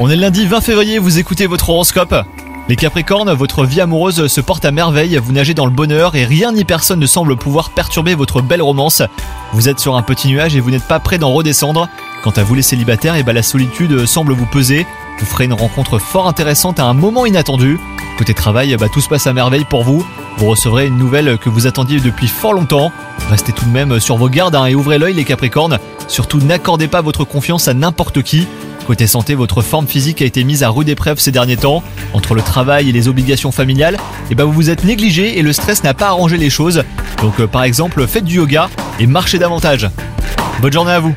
On est lundi 20 février, vous écoutez votre horoscope. Les Capricornes, votre vie amoureuse se porte à merveille, vous nagez dans le bonheur et rien ni personne ne semble pouvoir perturber votre belle romance. Vous êtes sur un petit nuage et vous n'êtes pas prêt d'en redescendre. Quant à vous les célibataires, et bah la solitude semble vous peser. Vous ferez une rencontre fort intéressante à un moment inattendu. Côté travail, bah tout se passe à merveille pour vous. Vous recevrez une nouvelle que vous attendiez depuis fort longtemps. Restez tout de même sur vos gardes hein, et ouvrez l'œil les Capricornes. Surtout n'accordez pas votre confiance à n'importe qui. Côté santé, votre forme physique a été mise à rude épreuve ces derniers temps. Entre le travail et les obligations familiales, et bah vous vous êtes négligé et le stress n'a pas arrangé les choses. Donc euh, par exemple, faites du yoga et marchez davantage. Bonne journée à vous